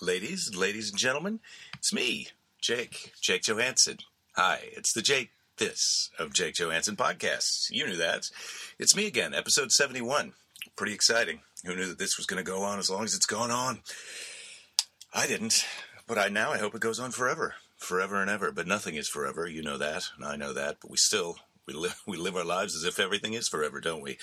Ladies, ladies and gentlemen. It's me, Jake, Jake Johannsen. Hi, it's the Jake this of Jake Johannsen podcasts. You knew that. It's me again, episode 71. Pretty exciting. Who knew that this was going to go on as long as it's gone on? I didn't, but I now I hope it goes on forever, forever and ever. But nothing is forever. You know that, and I know that. But we still we live we live our lives as if everything is forever, don't we?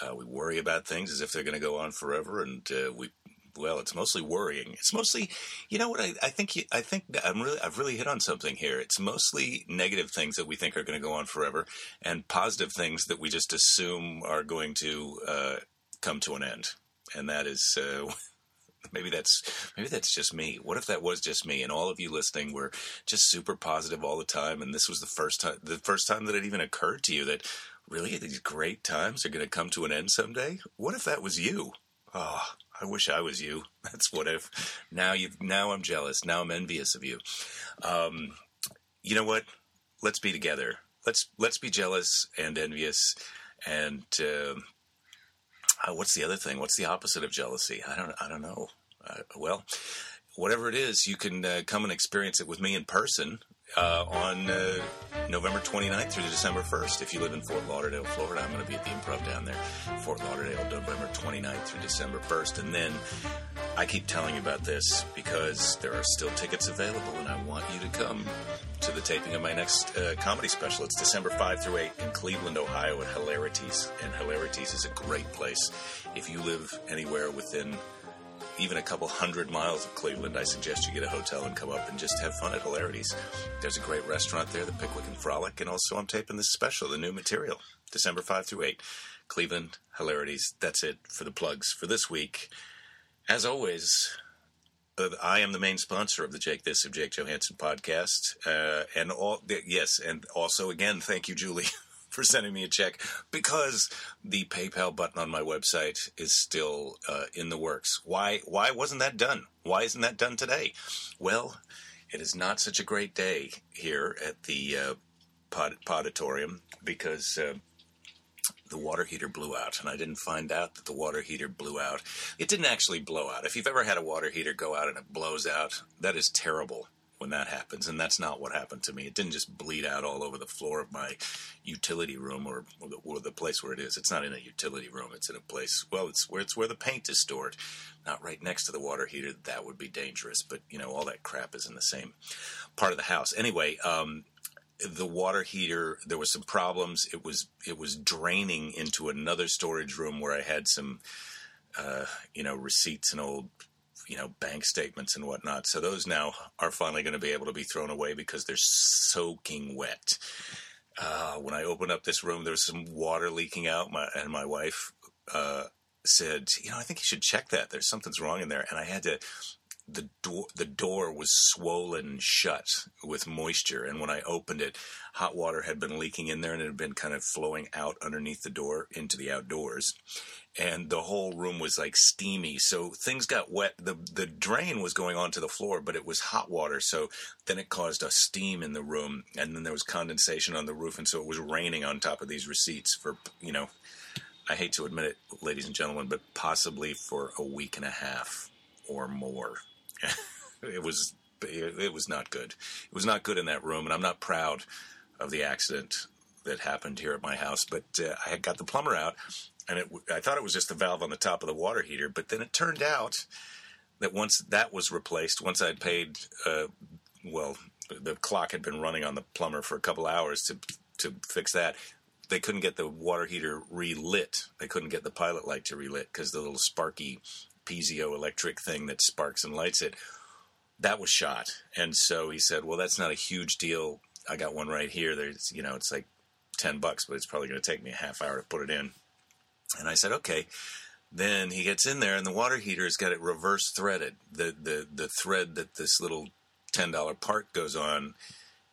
Uh, we worry about things as if they're going to go on forever, and uh, we well, it's mostly worrying. It's mostly, you know what? I, I think I think I'm really I've really hit on something here. It's mostly negative things that we think are going to go on forever, and positive things that we just assume are going to uh, come to an end. And that is uh, maybe that's maybe that's just me. What if that was just me, and all of you listening were just super positive all the time, and this was the first time the first time that it even occurred to you that really these great times are going to come to an end someday? What if that was you? Oh, I wish I was you. That's what if. Now you. Now I'm jealous. Now I'm envious of you. Um, you know what? Let's be together. Let's let's be jealous and envious. And uh, what's the other thing? What's the opposite of jealousy? I don't. I don't know. Uh, well, whatever it is, you can uh, come and experience it with me in person uh, on uh, November 29th through December 1st. If you live in Fort Lauderdale, Florida, I'm going to be at the Improv down there. Fort Lauderdale, November 29th through December 1st. And then I keep telling you about this because there are still tickets available, and I want you to come to the taping of my next uh, comedy special. It's December 5 through 8 in Cleveland, Ohio at Hilarities. And Hilarities is a great place. If you live anywhere within even a couple hundred miles of Cleveland, I suggest you get a hotel and come up and just have fun at Hilarities. There's a great restaurant there, the Pickwick and Frolic, and also I'm taping this special, the new material, December 5 through 8. Cleveland, Hilarities. That's it for the plugs for this week. As always, uh, I am the main sponsor of the Jake This of Jake Johannsen podcast, uh, and all yes, and also again, thank you, Julie, for sending me a check because the PayPal button on my website is still uh, in the works. Why? Why wasn't that done? Why isn't that done today? Well, it is not such a great day here at the uh, pod, Podatorium because. Uh, the water heater blew out, and I didn't find out that the water heater blew out. It didn't actually blow out. If you've ever had a water heater go out and it blows out, that is terrible when that happens, and that's not what happened to me. It didn't just bleed out all over the floor of my utility room or, or, the, or the place where it is. It's not in a utility room. It's in a place. Well, it's where it's where the paint is stored, not right next to the water heater. That would be dangerous. But you know, all that crap is in the same part of the house. Anyway, um, the water heater there was some problems. It was it was draining into another storage room where I had some. Uh, you know, receipts and old you know bank statements and whatnot. So those now are finally going to be able to be thrown away because they're soaking wet. Uh, when I opened up this room, there was some water leaking out, my, and my wife uh, said, "You know, I think you should check that. There's something's wrong in there." And I had to. The door, the door was swollen shut with moisture, and when I opened it, hot water had been leaking in there, and it had been kind of flowing out underneath the door into the outdoors and the whole room was like steamy. So things got wet. The the drain was going onto the floor, but it was hot water. So then it caused a steam in the room, and then there was condensation on the roof, and so it was raining on top of these receipts for you know. I hate to admit it, ladies and gentlemen, but possibly for a week and a half or more. it was it was not good. It was not good in that room, and I'm not proud of the accident that happened here at my house. But uh, I had got the plumber out, and it, I thought it was just the valve on the top of the water heater, but then it turned out that once that was replaced, once I'd paid, uh, well, the clock had been running on the plumber for a couple hours to to fix that. They couldn't get the water heater relit. They couldn't get the pilot light to relit because the little sparky piezoelectric thing that sparks and lights it that was shot. And so he said, "Well, that's not a huge deal. I got one right here. There's, you know, it's like ten bucks, but it's probably going to take me a half hour to put it in." And I said, okay. Then he gets in there, and the water heater's got it reverse threaded. The the the thread that this little ten dollar part goes on.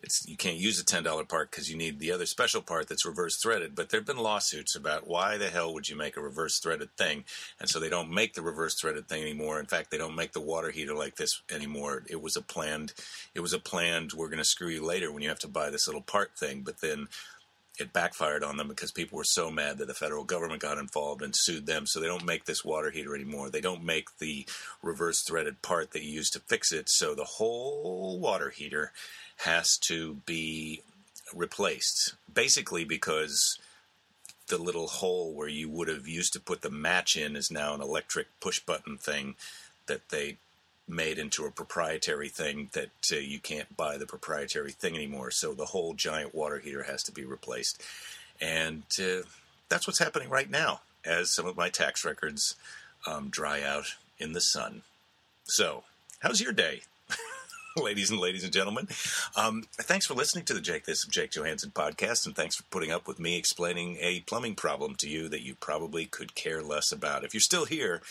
It's you can't use a ten dollar part because you need the other special part that's reverse threaded. But there've been lawsuits about why the hell would you make a reverse threaded thing, and so they don't make the reverse threaded thing anymore. In fact, they don't make the water heater like this anymore. It was a planned, it was a planned. We're going to screw you later when you have to buy this little part thing. But then it backfired on them because people were so mad that the federal government got involved and sued them. So they don't make this water heater anymore. They don't make the reverse threaded part that you use to fix it. So the whole water heater has to be replaced, basically because the little hole where you would have used to put the match in is now an electric push button thing that they made into a proprietary thing that uh, you can't buy the proprietary thing anymore. So the whole giant water heater has to be replaced. And uh, that's what's happening right now as some of my tax records um, dry out in the sun. So, how's your day? ladies and ladies and gentlemen. Um, thanks for listening to the Jake This of Jake Johannsen podcast, and thanks for putting up with me explaining a plumbing problem to you that you probably could care less about. If you're still here,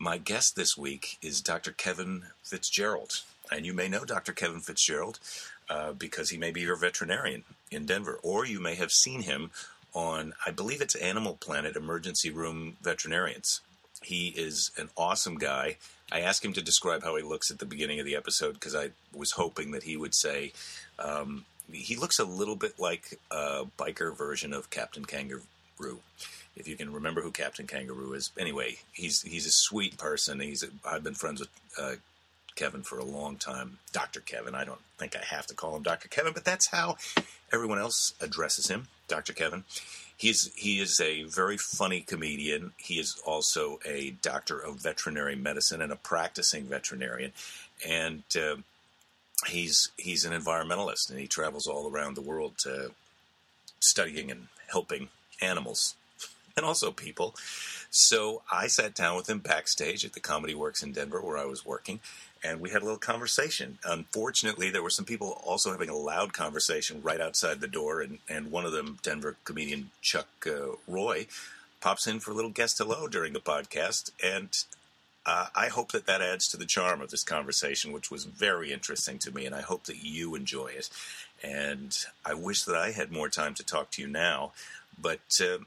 my guest this week is Dr. Kevin Fitzgerald. And you may know Dr. Kevin Fitzgerald uh, because he may be your veterinarian in Denver, or you may have seen him on, I believe it's Animal Planet Emergency Room Veterinarians. He is an awesome guy. I asked him to describe how he looks at the beginning of the episode because I was hoping that he would say um, he looks a little bit like a biker version of Captain Kangaroo if you can remember who Captain Kangaroo is. Anyway, he's he's a sweet person. He's a, I've been friends with uh, Kevin for a long time. Dr. Kevin. I don't think I have to call him Dr. Kevin, but that's how everyone else addresses him, Dr. Kevin. He's he is a very funny comedian. He is also a doctor of veterinary medicine and a practicing veterinarian, and uh, he's he's an environmentalist and he travels all around the world to studying and helping animals and also people. So I sat down with him backstage at the Comedy Works in Denver, where I was working, and we had a little conversation. Unfortunately, there were some people also having a loud conversation right outside the door, and, and one of them, Denver comedian Chuck uh, Roy, pops in for a little guest hello during the podcast, and uh, I hope that that adds to the charm of this conversation, which was very interesting to me, and I hope that you enjoy it. And I wish that I had more time to talk to you now, but uh,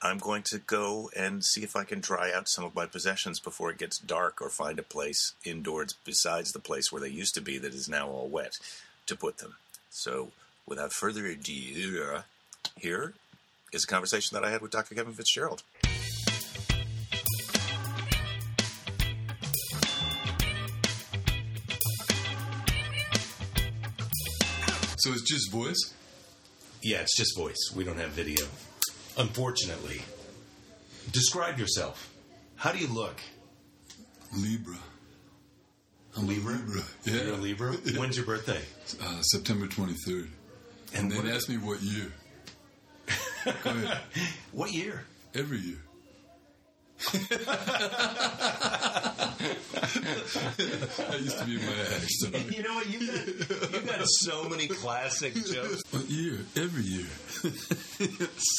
I'm going to go and see if I can dry out some of my possessions before it gets dark or find a place indoors besides the place where they used to be that is now all wet to put them. So, without further ado, here is a conversation that I had with Dr. Kevin Fitzgerald. So it's just voice? Yeah, it's just voice. We don't have video. Unfortunately. Describe yourself. How do you look? Libra. I'm Libra? Libra. Yeah. You're a Libra? Yeah. When's your birthday? Uh, September 23rd. And then ask me what year. Go ahead. What year? Every year. that used to be my act. So. You know what? You've got, you've got so many classic jokes. What year? Every year.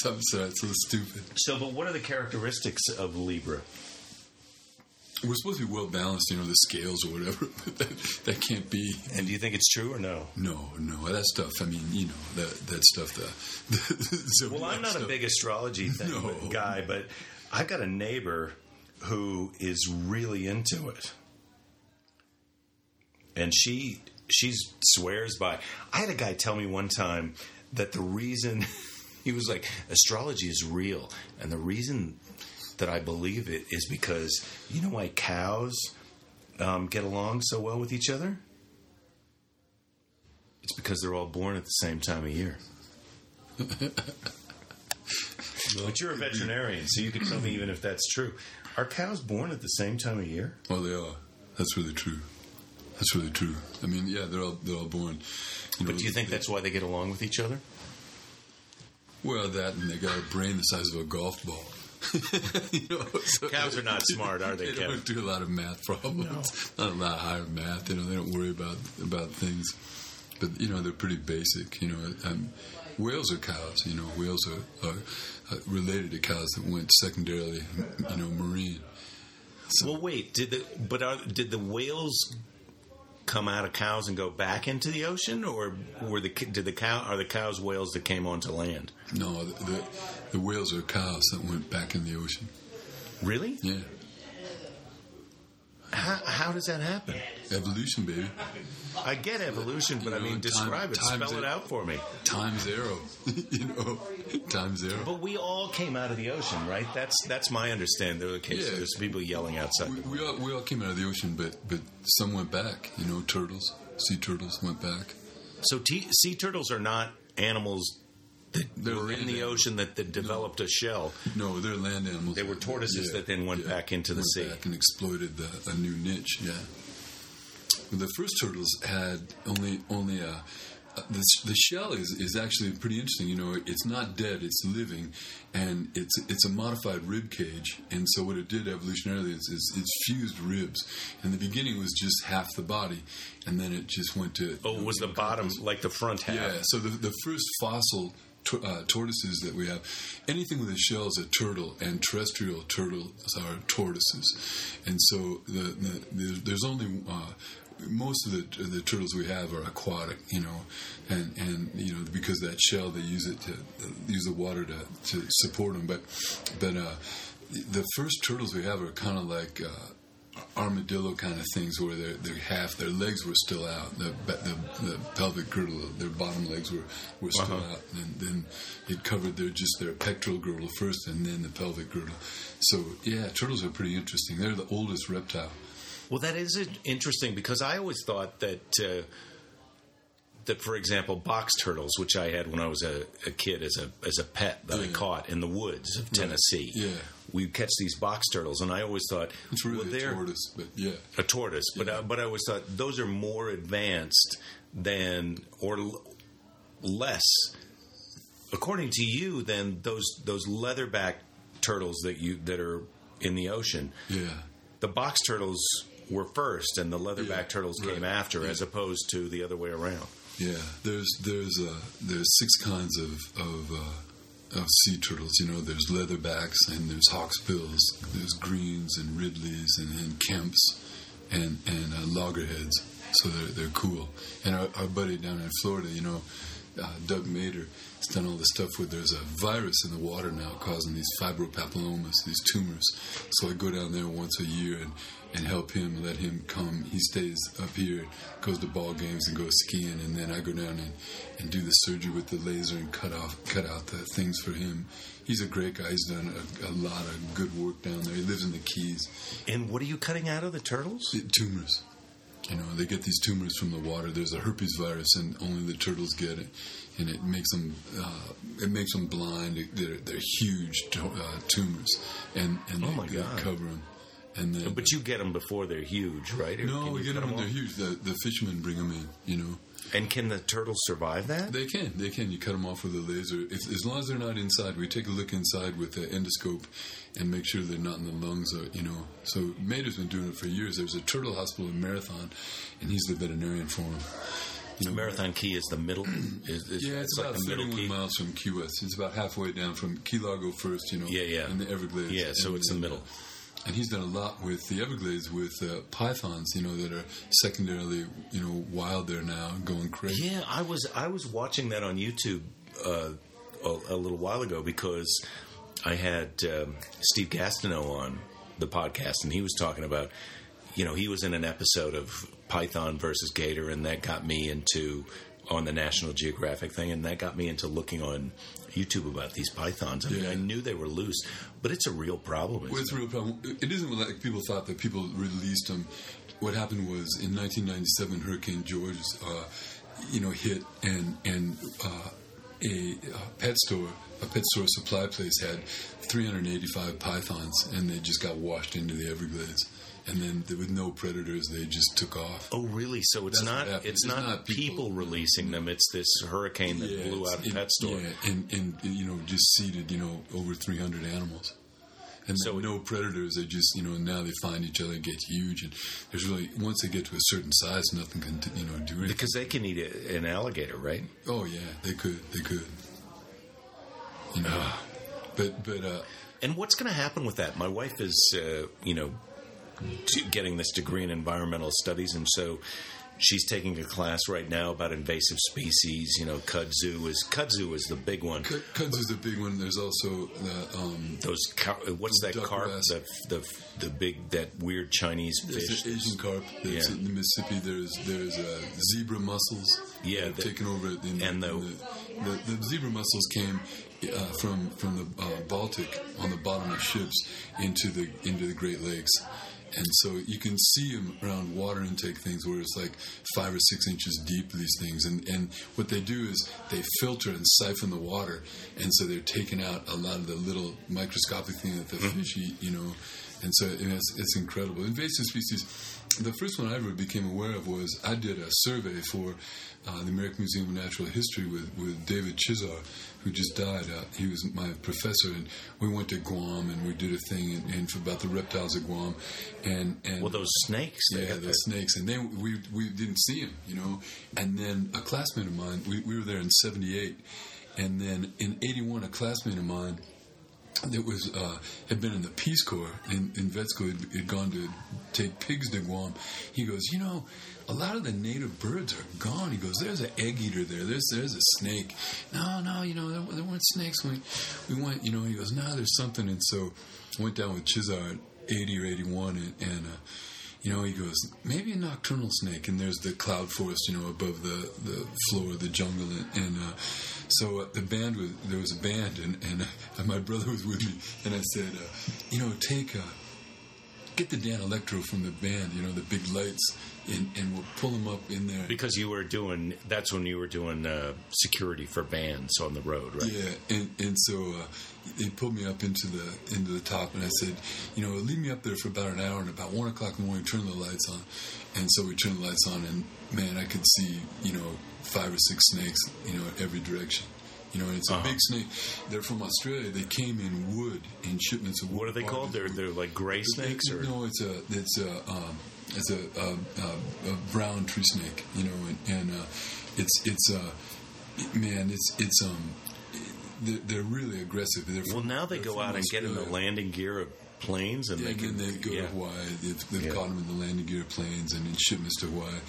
I'm sorry, it's so stupid. So, but what are the characteristics of Libra? We're supposed to be well balanced, you know, the scales or whatever, but that, that can't be. And do you think it's true or no? No, no, that stuff. I mean, you know, that that stuff. The, the Well, I'm not a big astrology thing, No. but- guy, but I've got a neighbor who is really into it, and she she swears by. I had a guy tell me one time that the reason he was like astrology is real, and the reason that I believe it is because you know why cows um, get along so well with each other. It's because they're all born at the same time of year. But you're a veterinarian, so you can tell me even if that's true. Are cows born at the same time of year? Well, they are. That's really true. That's really true. I mean, yeah, they're all they're all born. You know, But do you think they- that's why they get along with each other? well that and they got a brain the size of a golf ball? you know, so Cows are not smart, are they, They Kevin? don't do a lot of math problems. Not a lot of higher math. You know, they don't worry about about things. But you know, they're pretty basic. You know, um, whales are cows. You know, whales are, are, uh Uh, related to cows that went secondarily, you know, marine. So, Well, wait. Did the but are, did the whales come out of cows and go back into the ocean, or were the did the cow are the cows whales that came onto land? No, the, the, the whales are cows that went back in the ocean. Really? Yeah. How, how does that happen? Evolution, baby. I get evolution, but You I know, mean, time- describe it. times Spell it it- out for me. Time zero. you know, time zero. But we all came out of the ocean, right? That's that's my understanding. There were cases. Yeah. There's people yelling outside. We, we all we all came out of the ocean, but but some went back. You know, turtles, sea turtles went back. So t- sea turtles are not animals that They're were in the animals. ocean that, that developed a shell. No, they're land animals. They were tortoises that then went back into the sea. back and exploited the, a new niche. Yeah. The first turtles had only only a. The, the shell is, is actually pretty interesting. You know, it's not dead; it's living, and it's it's a modified rib cage. And so, what it did evolutionarily is, is it's fused ribs. In the beginning, was just half the body, and then it just went to. Oh, it was the bottom, like the front half. Yeah, so the, the first fossil uh, tortoises that we have, anything with a shell is a turtle, and terrestrial turtles are tortoises. And so the, the, the, there's only uh, most of the the turtles we have are aquatic, you know, and and you know because that shell they use it to use the water to, to support them. But but uh, the first turtles we have are kind of like. Uh, armadillo kind of things where they're, they're half their legs were still out the, the the pelvic girdle their bottom legs were, were still Uh-huh. out and then it covered their just their pectoral girdle first and then the pelvic girdle so yeah turtles are pretty interesting they're the oldest reptile Well, that is interesting because I always thought that uh, that, for example, box turtles, which I had when I was a, a kid as a as a pet that I caught in the woods of Tennessee. Yeah. We catch these box turtles, and I always thought, it's really well, a they're tortoise but yeah a tortoise, but uh, but I always thought those are more advanced than or l- less, according to you, than those those leatherback turtles that you that are in the ocean. yeah The box turtles were first, and the leatherback Yeah, turtles came right, after, yeah. as opposed to the other way around. Yeah, there's there's uh, there's six kinds of of, uh, of sea turtles. You know, there's leatherbacks and there's hawksbills, there's greens and ridleys and, and kemps and and uh, loggerheads. So they're they're cool. And our, our buddy down in Florida, you know, uh, Doug Mader, has done all the stuff where there's a virus in the water now causing these fibropapillomas, these tumors. So I go down there once a year and, and help him, let him come. He stays up here, goes to ball games and goes skiing, and then I go down and, and do the surgery with the laser and cut off cut out the things for him. He's a great guy. He's done a, a lot of good work down there. He lives in the Keys. And what are you cutting out of the turtles? Tumors. You know, they get these tumors from the water. There's a herpes virus, and only the turtles get it, and it makes them uh, it makes them blind. They're, they're huge uh, tumors, and and Oh they, my they cover them. And then, But you get them before they're huge, right? No, we get them when they're huge. The, the fishermen bring them in. You know, And can the turtles survive that? they can, they can. You cut them off with a laser. If, as long as they're not inside, we take a look inside with the endoscope and make sure they're not in the lungs. Or you know, so Mader's been doing it for years. There's a turtle hospital in Marathon, and he's the veterinarian for them. You know, Marathon Key is the middle. Is, is, Yeah, it's, like about middle 31 miles from Key West. It's about halfway down from Key Largo first, you know. Yeah, yeah. And the Everglades. Yeah, so it's the middle. uh, And he's done a lot with the Everglades with uh, pythons, you know, that are secondarily, you know, wild there now, going crazy. Yeah, I was I was watching that on YouTube uh, a, a little while ago because I had um, Steve Gastineau on the podcast, and he was talking about, you know, he was in an episode of Python versus Gator, and that got me into on the National Geographic thing, and that got me into looking on YouTube about these pythons. I mean, Yeah. I knew they were loose, but it's a real problem. Well, It's a real problem. It isn't like people thought that people released them. What happened was in 1997, Hurricane George, uh, you know, hit, and and uh, a, pet store, a pet store supply place had 385 pythons, and they just got washed into the Everglades. And then with no predators, they just took off. Oh, really? So it's That's not it's, not, not people, people- releasing them. It's this hurricane that blew out a pet store. Yeah, and, and you know, just seeded, you know, over 300 animals. And So no predators. They just, you know, now they find each other, and get huge, and there's really once they get to a certain size, nothing can, you know, do anything. Because they can eat a, an alligator, right? oh yeah, they could, they could. You know, but but uh, And what's going to happen with that? My wife is, uh, you know, getting this degree in environmental studies, and so she's taking a class right now about invasive species. You know, kudzu is kudzu is the big one. Kudzu is the big one. There's also the um, Those car- what's that carp? The, the the big that weird Chinese fish. the Asian carp. Yeah. in the Mississippi. There's there's uh, zebra mussels. Yeah, the- taken over. In, and the- in the, the, the zebra mussels came uh, from from the uh, Baltic on the bottom of ships into the into the Great Lakes. And so you can see them around water intake things where it's like five or six inches deep. These things, and and what they do is they filter and siphon the water, and so they're taking out a lot of the little microscopic thing that the mm-hmm. fish eat. You know, and so it's, it's incredible. Invasive species. The first one I ever became aware of was I did a survey for uh, the American Museum of Natural History with, with David Chiszar, who just died. Uh, he was my professor, and we went to Guam and we did a thing in, in, about the reptiles of Guam. And, and well, those snakes. yeah, the snakes, and then we we didn't see him, you know. And then a classmate of mine, we, we were there in '78, and then in '81, a classmate of mine that was uh, had been in the Peace Corps in, in vet school had, had gone to take pigs to Guam. He goes, you know, a lot of the native birds are gone. He goes, there's an egg eater there. There's there's a snake. No, no, you know, there, there weren't snakes. We we went, you know. He goes, no, there's something. And so went down with at 80 or 81, and. and uh, you know, he goes, maybe a nocturnal snake, and there's the cloud forest, you know, above the, the floor of the jungle, and, and uh, so uh, the band was there was a band, and and uh, my brother was with me, and I said, uh, you know, take uh, get the Dan Electro from the band, you know, the big lights, and and we'll pull them up in there. because you were doing. That's when you were doing uh, security for bands on the road, right? Yeah, and and so uh, they pulled me up into the into the top, and I said, you know, leave me up there for about an hour, and about one o'clock in the morning, turn the lights on. And so we turned the lights on, and man, I could see, you know, five or six snakes, you know, in every direction. You know, and it's a Uh-huh. big snake. They're from Australia. They came in wood in shipments of wood. What are they called? They're they're like gray snakes, or no, it's a it's a um, it's a, um, uh, a brown tree snake, you know, and, and uh, it's it's uh, man, it's it's um, they're, they're really aggressive. They're well, from- now they go out and get in the landing gear of planes, and Yeah, they and can then they go yeah. to Hawaii. They've, they've Yeah. caught them in the landing gear of planes and in shipments to Hawaii.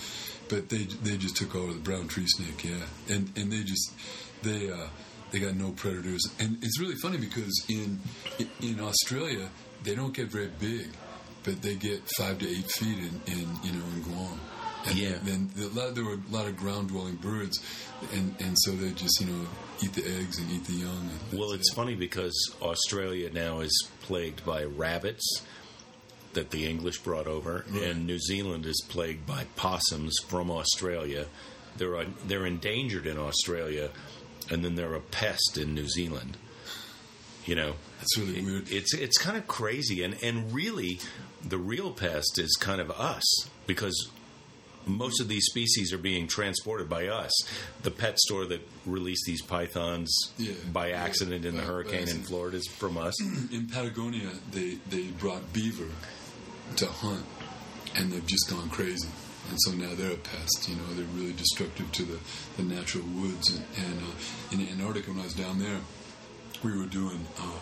But they they just took over the brown tree snake, yeah, and and they just they uh, they got no predators, and it's really funny because in in Australia they don't get very big, but they get five to eight feet in, in you know in Guam. And Yeah. then the, there were a lot of ground dwelling birds, and and so they just you know eat the eggs and eat the young. And Well, it's it. funny because Australia now is plagued by rabbits that the English brought over, Right. and New Zealand is plagued by possums from Australia. They're they're endangered in Australia, and then they're a pest in New Zealand. You know, That's really It- weird. It's it's kind of crazy, and and really, the real pest is kind of us because most of these species are being transported by us. The pet store that released these pythons Yeah. by Yeah. accident in the hurricane in. Florida is from us. in Patagonia, they they brought beaver to hunt, and they've just gone crazy. And so now they're a pest. You know, they're really destructive to the, the natural woods. And, and uh, in Antarctica, when I was down there, we were doing uh,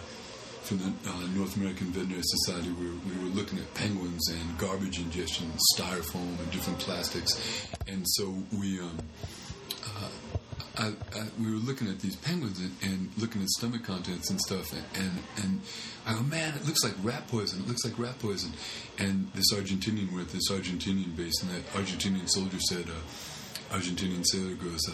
for the uh, North American Veterinary Society. We were, we were looking at penguins and garbage ingestion, styrofoam and different plastics. And so we. Um, I, I, we were looking at these penguins and, and looking at stomach contents and stuff, and, and and I go, man, it looks like rat poison. It looks like rat poison. And this Argentinian, we're at this Argentinian base, and that Argentinian soldier said, uh, Argentinian sailor goes, uh,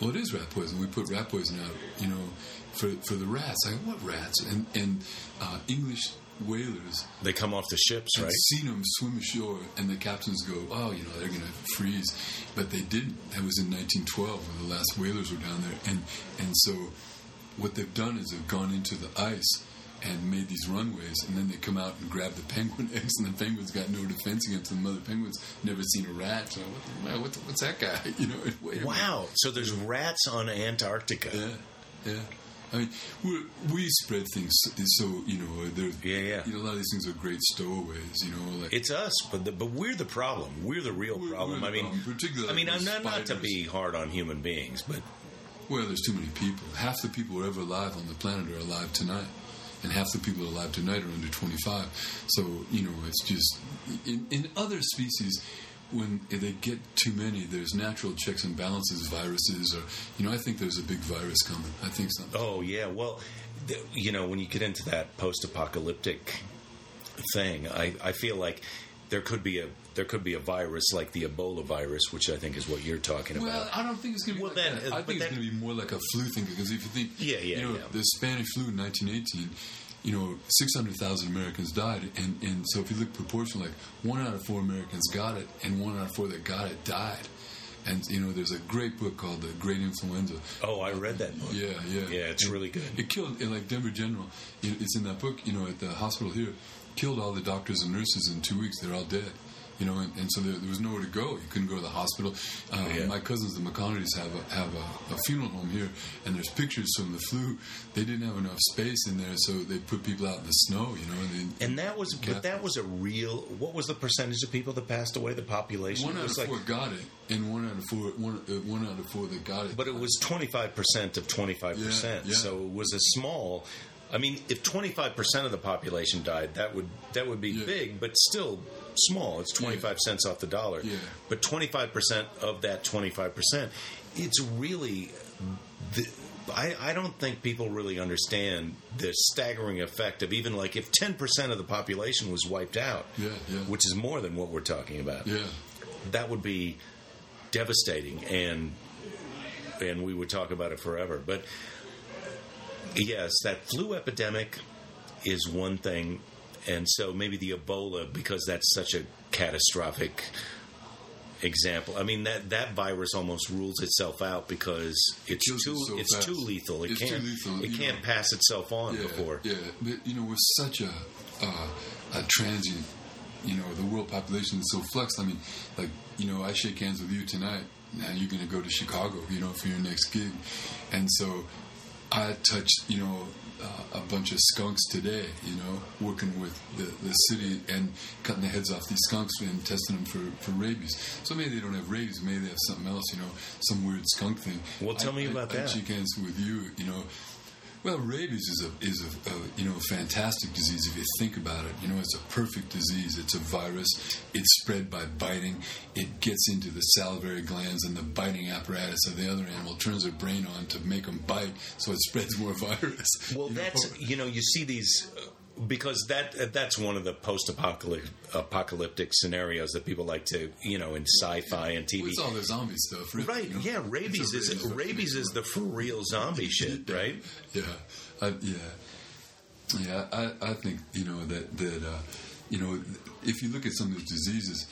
well, it is rat poison. We put rat poison out, you know, for for the rats. I go, what rats? And and uh, English whalers They come off the ships, I've right? seen them swim ashore, and the captains go, "Oh, you know, they're going to freeze," but they didn't. That was in 1912 when the last whalers were down there, and and so what they've done is they've gone into the ice and made these runways, and then they come out and grab the penguin eggs, and the penguins got no defense against them. Mother penguins never seen a rat. So what the, what the, what's that guy? You know? Wow! So there's rats on Antarctica. Yeah, yeah. I mean, we we spread things so you know. There's Yeah, yeah. You know, a lot of these things are great stowaways. You know, like It's us, but the, but we're the problem. We're the real We're- problem. we're I the mean, problem, particularly I mean, I'm not, not to be hard on human beings, but Well, there's too many people. Half the people who are ever alive on the planet are alive tonight, and half the people alive tonight are under 25. So you know, it's just in, in other species, when they get too many, there's natural checks and balances, viruses, or you know, I think there's a big virus coming. I think so. Oh yeah, well, th- you know, when you get into that post-apocalyptic thing, I, I feel like there could be a there could be a virus like the Ebola virus, which I think is what you're talking Well, about. I don't think it's going to be Well, like then, that. uh, I think it's going to be more like a flu thing because if you think, Yeah, yeah, you know, yeah. the Spanish flu in 1918, you know, 600,000 Americans died, and and so if you look proportional, like one out of four Americans got it, and one out of four that got it died. And you know, there's a great book called The Great Influenza. oh, I read that book. Yeah, yeah, Yeah, it's And really good. It killed, and like Denver General, you it's in that book. You know, at the hospital here, killed all the doctors and nurses in two weeks. They're all dead. You know, and, and so there, there was nowhere to go. You couldn't go to the hospital. Uh, Yeah. My cousins, the McConaughey's, have a, have a, a funeral home here, and there's pictures from the flu. They didn't have enough space in there, so they put people out in the snow. You know, and, they, And that was, but that was a real. What was the percentage of people that passed away? The population. one out of four got it, and one out of four, one, uh, one out of four that got it. But it was 25% of 25%. Yeah, yeah. So it was a small I mean, if 25% of the population died, that would that would be Yeah. big, but still small. It's 25 cents off the dollar. Yeah. But 25% of that 25%, it's really the, I, I don't think people really understand the staggering effect of even like if 10% of the population was wiped out, Yeah, yeah. which is more than what we're talking about yeah. that would be devastating and and we would talk about it forever but yes that flu epidemic is one thing and so maybe the ebola because that's such a catastrophic example i mean that that virus almost rules itself out because it's kills too it's fast. too lethal it It's can't lethal, it can't know. pass itself on yeah, before Yeah, but you know, with such a uh, a transient, you know, the world population is so flux. I mean, like you know, I shake hands with you tonight. Now you're going to go to Chicago, you know, for your next gig, and so I touched, you know. Uh, a bunch of skunks today, you know, working with the, the city and cutting the heads off these skunks and testing them for, for rabies. So maybe they don't have rabies, maybe they have something else, you know, some weird skunk thing. Well, tell I- me I- about I that. shake hands with you, you know. Well, rabies is a is a, a you know a fantastic disease if you think about it. You know, it's a perfect disease. It's a virus. It's spread by biting. It gets into the salivary glands, and the biting apparatus of the other animal turns their brain on to make them bite, so it spreads more virus. Well, you know? that's you know you see these uh, because that that's one of the post-apocalyptic scenarios that people like to you know in sci-fi and TV. Well, it's all the zombie stuff, really, Right? you know? Yeah, rabies is rabies rabies is the for real zombie shit, right? Yeah, I, yeah, yeah. I, I think you know that that uh, you know if you look at some of the diseases,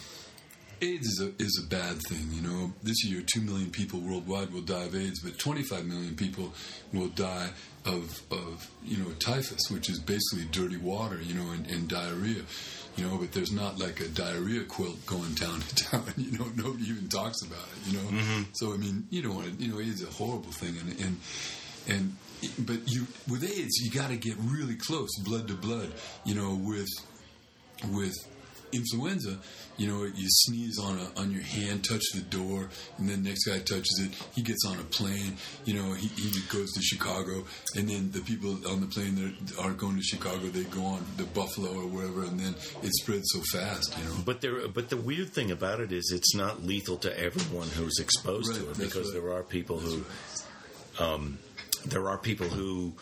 AIDS is a is a bad thing. You know, this year two million people worldwide will die of AIDS, but 25 million people will die of of you know typhus, which is basically dirty water. You know, and, and diarrhea. You know, but there's not like a diarrhea quilt going town to town. You know, nobody even talks about it. You know, mm-hmm. so I mean, you don't want to. You know, AIDS is a horrible thing, and and and but you with AIDS, you got to get really close, blood to blood. You know, with with influenza, you know, you sneeze on a on your hand, touch the door, and then next guy touches it. He gets on a plane. You know, he, he goes to Chicago, and then the people on the plane that aren't going to Chicago, they go on to Buffalo or wherever, and then it spreads so fast. You know. But there, but the weird thing about it is it's not lethal to everyone who's exposed to it because right. there are people who, um, there are people who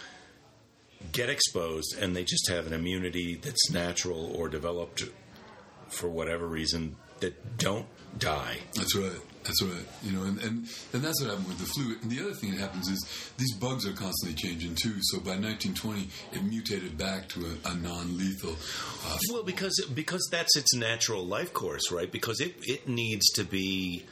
get exposed and they just have an immunity that's natural or developed for whatever reason that don't die. That's right. That's right. You know, and, and, and that's what happened with the flu. And the other thing that happens is these bugs are constantly changing too. So by 1920, it mutated back to a, a non-lethal. Uh, Well, because because that's its natural life course, right? Because it it needs to be.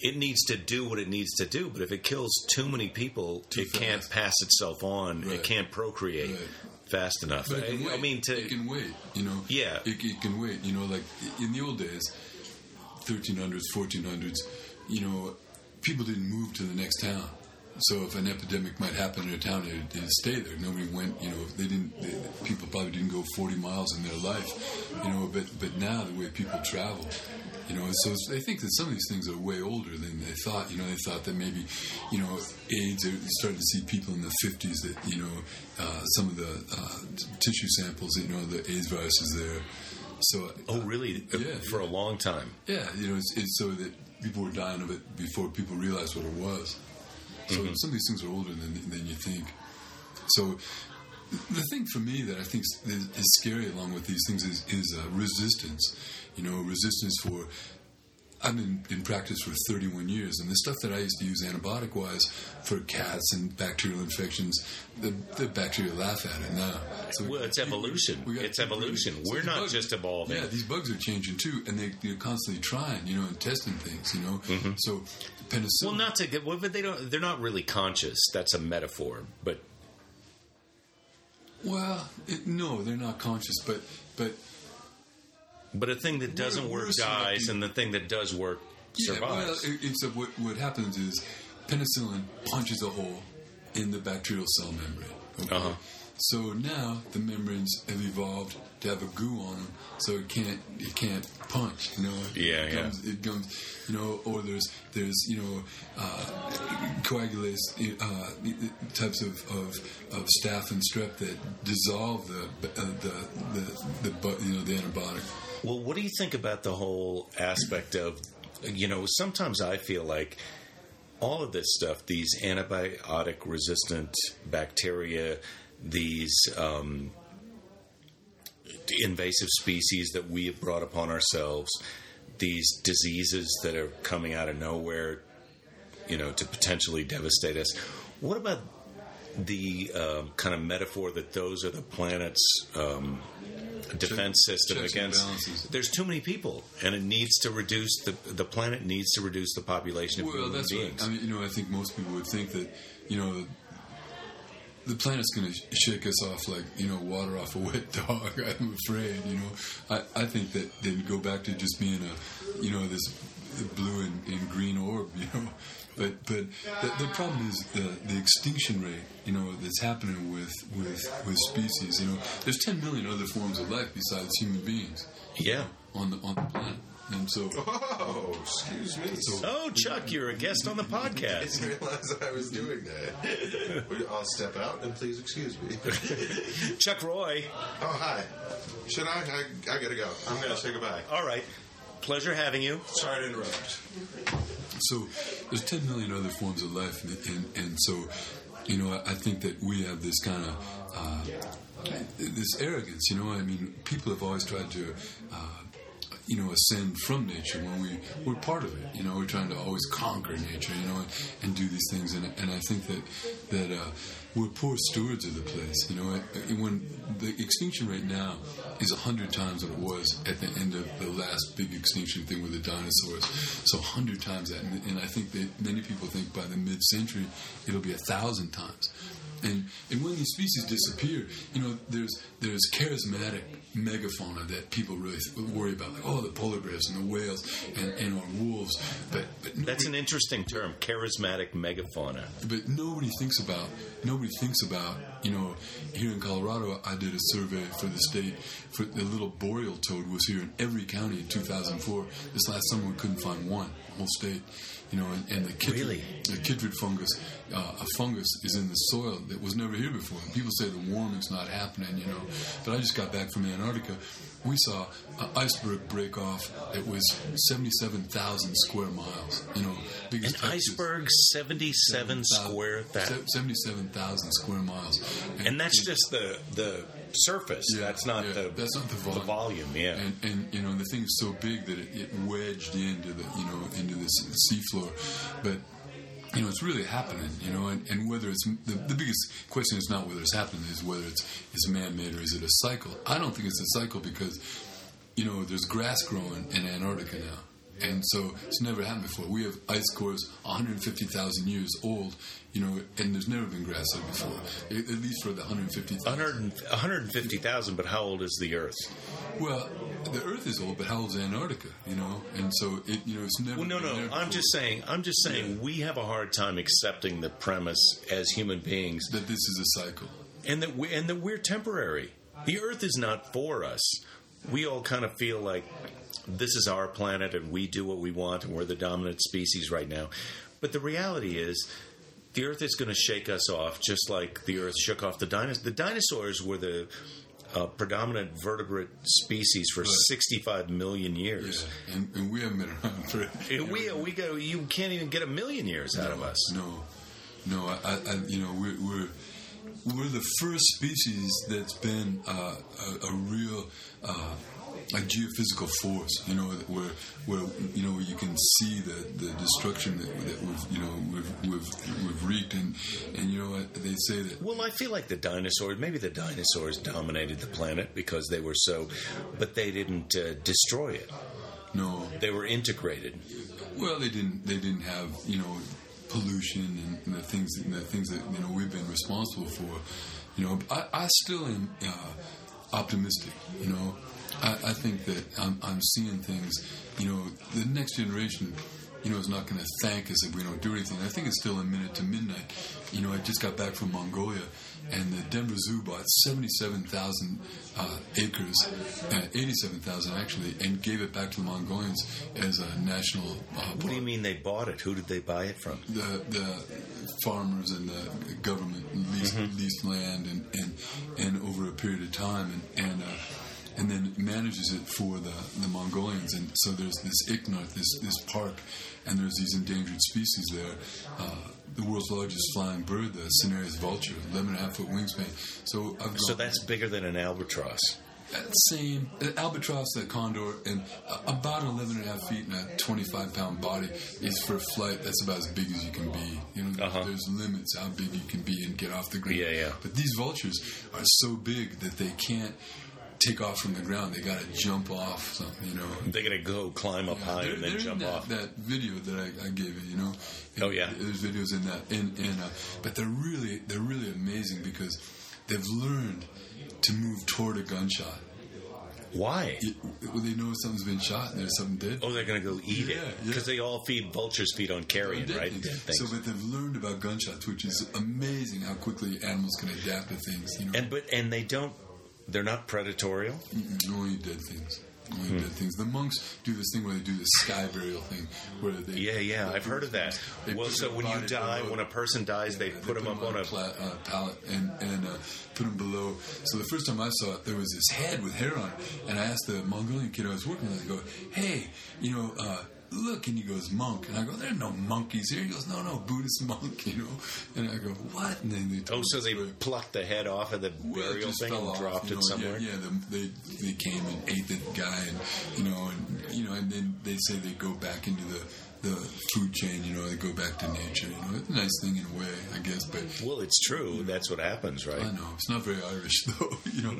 It needs to do what it needs to do, but if it kills too many people, Too it can't pass itself on. Right. It can't procreate Right. fast enough. but it can I, wait. I mean, to it can wait. You know. Yeah. It, it can wait. You know, like in the old days, 1300s, 1400s. You know, people didn't move to the next town. So if an epidemic might happen in a town, it'd, it'd stay there. Nobody went. You know, they didn't. They, people probably didn't go 40 miles in their life. You know, but but now the way people travel. You know, so they think that some of these things are way older than they thought. You know, they thought that maybe, you know, AIDS. They're starting to see people in the 50s that you know, uh, some of the uh, t- tissue samples. You know, the AIDS virus is there. So Oh, really? Uh, Yeah, For a long time. yeah, you know, it's, it's so that people were dying of it before people realized what it was. So Mm-hmm. some of these things are older than, than you think. So the thing for me that I think is, is scary along with these things is, is uh, resistance. You know, resistance for. I've been in practice for 31 years, and the stuff that I used to use antibiotic wise for cats and bacterial infections, the, the bacteria laugh at it now. So Well, it's evolution. we It's evolution. We're not bugs- just evolving. Yeah, these bugs are changing too, and they, they're constantly trying, you know, and testing things, you know. So penicillin. Mm-hmm. Well, not to get. Well, but they don't. They're not really conscious. That's a metaphor. But Well, it, no, they're not conscious, but but but a thing that doesn't We're- work we're dies, and the thing that does work yeah, well, survives. it- except what what happens is penicillin punches a hole in the bacterial cell membrane. Okay? Uh-huh. So now the membranes have evolved to have a goo on them, so it can't it can't punch. You know, Yeah, it yeah. comes, It comes, you know, or there's there's you know uh, coagulase uh, types of, of of staph and strep that dissolve the uh, the the, the you know the antibiotic. Well, what do you think about the whole aspect of, you know, sometimes I feel like all of this stuff, these antibiotic resistant bacteria, these um, invasive species that we have brought upon ourselves, these diseases that are coming out of nowhere, you know, to potentially devastate us. What about the um, kind of metaphor that those are the planet's um, defense system against? There's too many people, and it needs to reduce the the planet needs to reduce the population of Well, human that's beings. what I mean. You know, I think most people would think that you know the planet's going to shake us off like you know water off a wet dog. I'm afraid. You know, I, I think that they'd go back to just being a you know this blue and, and green orb. You know, but but the, the problem is the, the extinction rate. You know, that's happening with with with species. You know, there's 10 million other forms of life besides human beings yeah. on the on the planet, and so. Oh, excuse me. Oh, Chuck, you're a guest on the I podcast. didn't realize I was doing that. Will you- I'll step out and please excuse me. Chuck Roy. Oh, hi. Should I? I, I gotta go. I'm gonna say goodbye. All right. Pleasure having you. Sorry to interrupt. So there's 10 million other forms of life, and, and, and so, you know, I, think that we have this kind of uh, this arrogance. You know, I mean, people have always tried to. Uh, you know, ascend from nature when we we're part of it. You know, we're trying to always conquer nature. You know, and, and do these things. And, and I think that that uh, we're poor stewards of the place. You know, when the extinction rate now is a hundred times what it was at the end of the last big extinction thing with the dinosaurs. So a hundred times that, and, and I think that many people think by the mid-century it'll be a thousand times. And and when these species disappear, you know, there's there's charismatic megafauna that people really worry about, like oh, the polar bears and the whales and, and our wolves. But but That's an interesting term, charismatic megafauna. but nobody thinks about nobody thinks about you know here in Colorado I did a survey for the state for the little boreal toad was here in every county in 2004 this last summer we couldn't find one whole state you know and, and the chytrid, Really? the chytrid fungus uh, a fungus is in the soil that was never here before and people say the warming's not happening you know but I just got back from Antarctica we saw an iceberg break off that was 77,000 square miles you know An biggest Texas- iceberg, 77 square that. Se- 77,000 square miles. And that's just the the surface. Yeah, that's not yeah, the that's not the volume. volume, yeah. And, and you know the thing's so big that it, it wedged into the you know into the seafloor, but you know it's really happening. You know, and, and whether it's the, the biggest question is not whether it's happening, is whether it's it's man made or is it a cycle. I don't think it's a cycle because you know there's grass growing in Antarctica now. And so it's never happened before. We have ice cores 150,000 years old, you know, and there's never been grass there before, at least for the 150,000. 100, 150,000, but how old is the Earth? Well, the Earth is old, but how old is Antarctica? You know, and so it, you know, it's never. Well, no, no. I'm before. just saying. I'm just saying. We have a hard time accepting the premise as human beings, that this is a cycle. and that we and that we're temporary. The Earth is not for us. We all kind of feel like this is our planet, and we do what we want, and we're the dominant species right now. But the reality is. The Earth is going to shake us off, just like the Earth shook off the dinosaurs. The dinosaurs were the a predominant vertebrate species for 65 million years. Yeah, and, and we haven't been around for. And We we go. You can't even get a million years out of us. No, no. I, I you know, we're, we're we're the first species that's been uh, a, a real. Uh, a geophysical force, you know, where where you know you can see the, the destruction that, that we've you know we've, we've we've wreaked, and and you know they say that Well, I feel like the dinosaurs. Maybe the dinosaurs dominated the planet because they were so, but they didn't uh, destroy it. no, They were integrated. Well, they didn't. They didn't have you know pollution and, and the things and the things that you know we've been responsible for. You know, I, I still am uh, optimistic. You know, I, I think that I'm, I'm seeing things. You know, the next generation. You know, is not going to thank us if we don't do anything. I think it's still a minute to midnight. You know, I just got back from Mongolia, and the Denver Zoo bought 77,000 uh, acres, uh, 87,000 actually, and gave it back to the Mongolians as a national. Uh, What do you mean they bought it? Who did they buy it from? the the farmers and the government leased, leased land and, and and over a period of time and and uh, and then manages it for the, the Mongolians and so there's this Ikh Nart, this this park and there's these endangered species there. Uh, the world's largest flying bird, the Cinereous vulture, 11 and a half foot wingspan. So I've gone, So that's bigger than an albatross. that same the albatross, the condor, and uh, about 11 and a half feet and a 25 pound body is for flight. That's about as big as you can be. You know, Uh-huh. there's limits how big you can be and get off the ground. Yeah, yeah. But these vultures are so big that they can't take off from the ground. They got to jump off. Something, you know. They're gonna go climb up high They're- and then jump that, off. That video that I, I gave you, you know. Oh, yeah. There's videos in that, and and uh, but they're really they're really amazing because they've learned to move toward a gunshot. Why? You- When they know something's been shot and there's something dead. Oh, they're gonna go eat Yeah, it yeah. because they all feed vultures feed on carrion, right? So, but they've learned about gunshots, which is amazing how quickly animals can adapt to things. You know, and but and they don't. They're not predatorial. Mm-mm, only dead things. Only Hmm. dead things. The monks do this thing where they do the sky burial thing, where they Yeah, yeah, I've heard of that. Well, so when you die, below- when a person dies, they Yeah, put them up on a. pla- uh, pallet and and uh, put them below. So the first time I saw it, there was this head with hair on, it. and I asked the Mongolian kid I was working with, I go, "Hey, you know." Uh, Look, and he goes, monk. And I go, there are no monkeys here. He goes, no, no, Buddhist monk, you know. And I go, what? And then they Oh, so they the story. plucked the head off of the Well, it burial just thing and off, dropped you it somewhere. Yeah, yeah the, they they came and ate the guy, and you know, and you know, and then they say they go back into the the food chain. You know, they go back to nature. You know, it's a nice thing in a way, I guess. But Well, it's true. That's what happens, right? I know it's not very Irish though. You know,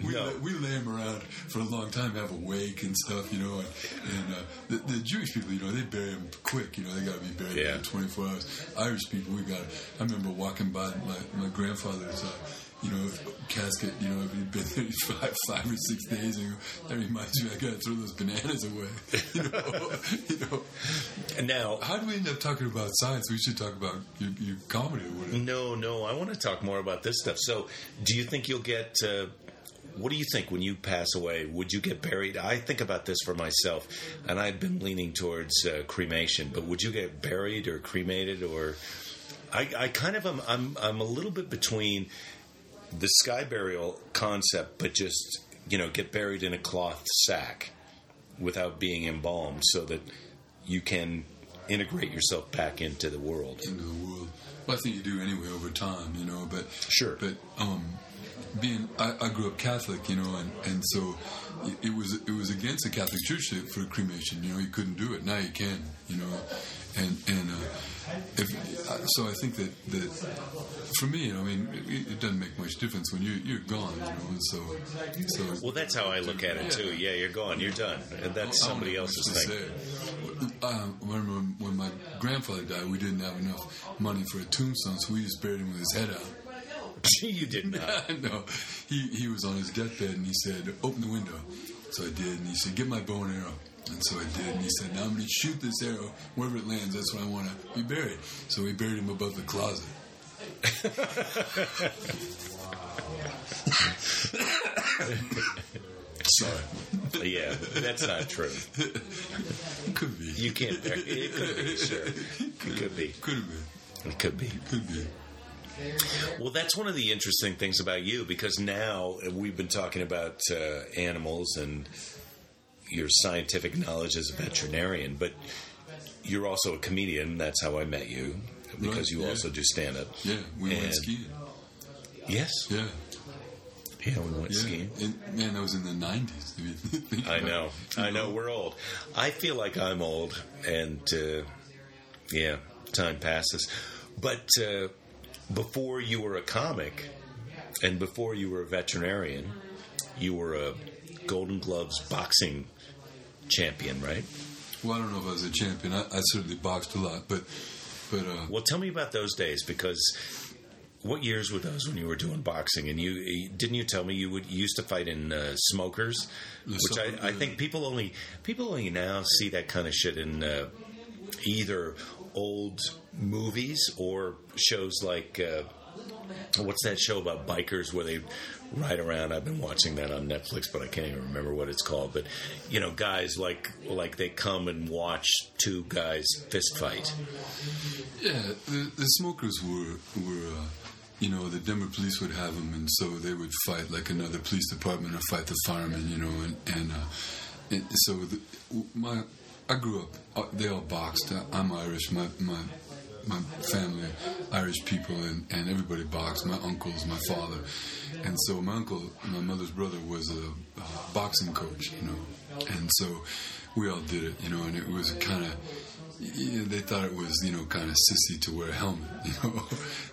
we we, No. lay, we lay them around for a long time, have a wake and stuff. You know, and, and uh, the, the Jewish people, you know, they bury them quick. You know, they got to be buried Yeah. in 24 hours. Irish people, we got. I remember walking by my my grandfather's. Uh, you know, casket, you know, if he'd been there five, five or six days, and you go, that reminds me, I gotta throw those bananas away. You know, you know. And now, How do we end up talking about science? We should talk about your, your comedy no, no, I want to talk more about this stuff. So, do you think you'll get? Uh, what do you think when you pass away? Would you get buried? I think about this for myself, and I've been leaning towards uh, cremation. But would you get buried or cremated? Or I, I kind of am. I'm, I'm a little bit between the sky burial concept, but just you know, get buried in a cloth sack without being embalmed, so that you can integrate yourself back into the world. into the world. Well, I think you do anyway over time, you know. But Sure. But um, being I, I grew up Catholic, you know, and, and so it, it was it was against the Catholic Church for cremation. You know, you couldn't do it. Now you can, you know, and and uh, if uh, so, I think that that for me, I mean, it, it doesn't make much difference when you you're gone, you know, and so so. Well, that's how I look at it too. Yeah, you're gone. You're done. And that's somebody I else's thing. say, Uh, when, when, when my grandfather died, we didn't have enough money for a tombstone, so we just buried him with his head out. you did not. no, he he was on his deathbed and he said, "Open the window." So I did, and he said, "Get my bow and arrow." And so I did, and he said, "Now I'm going to shoot this arrow wherever it lands. That's where I want to be buried." So we buried him above the closet. Sorry, Yeah, that's not true. could be. You can't bury it. Could be, sure. It could be. Could have been. It could be. Could be. Well, that's one of the interesting things about you because now we've been talking about uh, animals and your scientific knowledge as a veterinarian, but you're also a comedian. That's how I met you because Right, you yeah. also do stand up. Yeah, we And- went skiing. Yes. Yeah, Yeah, we went yeah. skiing. And, man, that was in the nineties. I know. I know. We're old. I feel like I'm old, and uh, yeah, time passes. But uh, before you were a comic, and before you were a veterinarian, you were a Golden Gloves boxing champion, right? Well, I don't know if I was a champion. I, I certainly boxed a lot, but but uh, Well, tell me about those days because. What years were those when you were doing boxing? And you didn't you tell me you would you used to fight in uh, smokers, which I, I think people only people only now see that kind of shit in uh, either old movies or shows like uh, what's that show about bikers where they ride around? I've been watching that on Netflix, but I can't even remember what it's called. But you know, guys like like they come and watch two guys fist fight. yeah, the, the smokers were were. Uh, you know, the Denver police would have them, and so they would fight like another police department or fight the firemen. You know, and and, uh, so the, my I grew up. Uh, they all boxed. I'm Irish. My my my family, Irish people, and, and everybody boxed. My uncles, my father, and so my uncle, my mother's brother, was a, uh boxing coach. You know, and so we all did it. You know, and it was kind of. Yeah, they thought it was, you know, kind of sissy to wear a helmet, you know.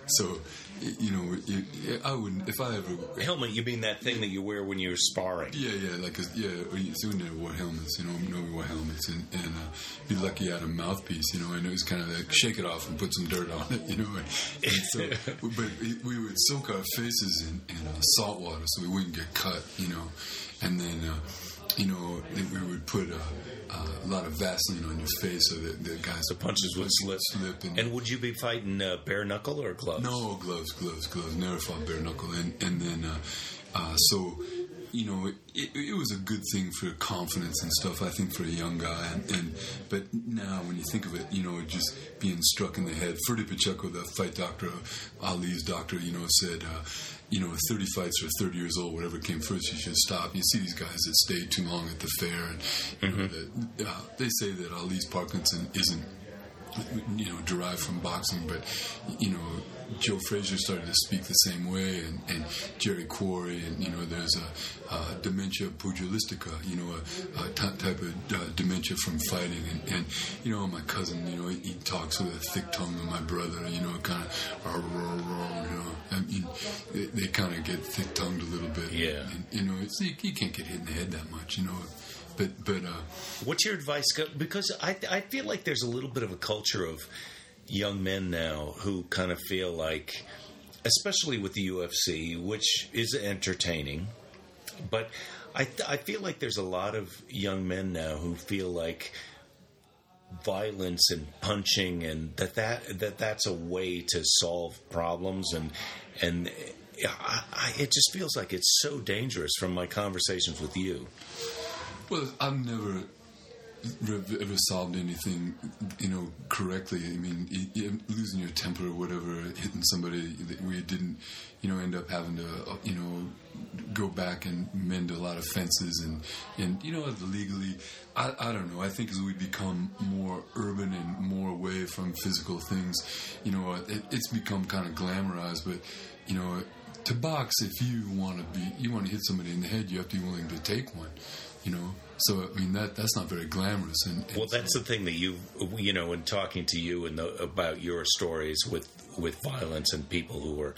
So, you know, it, I wouldn't if I ever Helmet, you mean that thing that you wear when you're sparring? yeah, yeah, like a, yeah. or you- So we never wore helmets, you know. Nobody wore helmets, and and uh, be lucky you had a mouthpiece, you know. And it was kind of like shake it off and put some dirt on it, you know. And, and so, but we would soak our faces in, in uh, salt water so we wouldn't get cut, you know. And then, uh, you know, we would put uh, uh, a lot of Vaseline on your face so that the guys The punches would slip. slip and, And would you be fighting uh, bare knuckle or gloves? no gloves, gloves, gloves. Never fought bare knuckle, and and then uh, uh, so you know it, it, it was a good thing for confidence and stuff. I think for a young guy, and, and but now when you think of it, you know, just being struck in the head. Ferdy Pacheco, the fight doctor, Ali's doctor, you know, said. Uh, you know, 30 fights or 30 years old, whatever came first, you should stop. You see these guys that stay too long at the fair, and you know, that, uh, they say that Ali's Parkinson isn't you know, derived from boxing, but you know, Joe Frazier started to speak the same way, and, and Jerry Quarry, and you know, there's a, uh dementia pugilistica, you know, a, a type of uh, dementia from fighting, and, and you know, my cousin, you know, he, he talks with a thick tongue, and my brother, you know, kind of, you know, I mean, they, they kind of get thick tongued a little bit, Yeah. and, you know, it's you, you can't get hit in the head that much, you know, but but uh, What's your advice? Because I, I feel like there's a little bit of a culture of young men now who kind of feel like, especially with the UFC, which is entertaining, but I, I feel like there's a lot of young men now who feel like violence and punching and that, that, that that's a way to solve problems and and I, I, it just feels like it's so dangerous from my conversations with you. Well, I've never ever solved anything, you know, correctly. I mean, losing your temper or whatever, hitting somebody we didn't, you know, end up having to, uh, you know, go back and mend a lot of fences and, and you know, legally, I, I don't know. I think as we become more urban and more away from physical things, you know, it, it's become kind of glamorized, but, you know, to box, if you want to be, you want to hit somebody in the head, you have to be willing to take one you know. So I mean that that's not very glamorous. And, and Well, that's the thing that you you know in talking to you and the, about your stories with with violence and people who are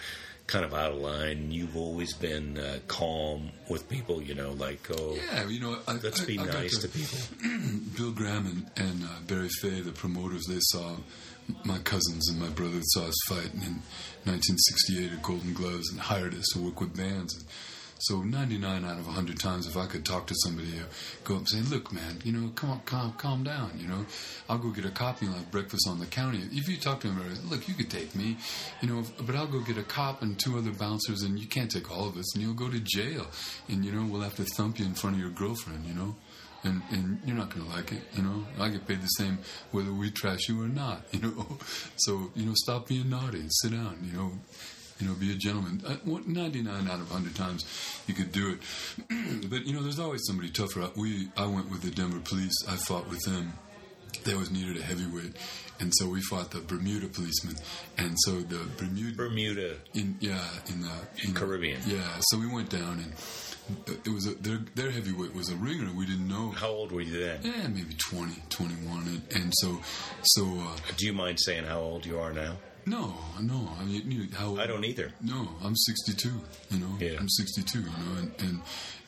kind of out of line. You've always been uh, calm with people, you know, like oh, yeah, you know, I, let's I- be I nice to- to people. Bill Graham and, and uh, Barry Fey, the promoters, they saw my cousins and my brother saw us fight in 1968 at Golden Gloves and hired us to work with bands. And so 99 out of 100 times, if I could talk to somebody, uh, go up and say, "Look, man, you know, come on, calm, calm down. You know, I'll go get a cop and have breakfast on the county. If you talk to him, look, you could take me, you know, but I'll go get a cop and two other bouncers, and you can't take all of us, and you'll go to jail, and you know, we'll have to thump you in front of your girlfriend, you know." and, and you're not going to like it, you know. I get paid the same whether we trash you or not, you know. So you know, stop being naughty and sit down, you know. You know, be a gentleman. Uh, 99 out of 100 times you could do it. but, you know, there's always somebody tougher. We, I went with the Denver police. I fought with them. They always needed a heavyweight. And so we fought the Bermuda policeman. And so the Bermuda. Bermuda. In yeah, in the in Caribbean. yeah, so we went down and it was a, their their heavyweight was a ringer. We didn't know. How old were you then? Yeah, maybe 20, 21. And, and so so uh, Do you mind saying how old you are now? No, no. I mean, you, how I don't either. No, I'm 62. You know, Yeah. I'm 62. You know, and and,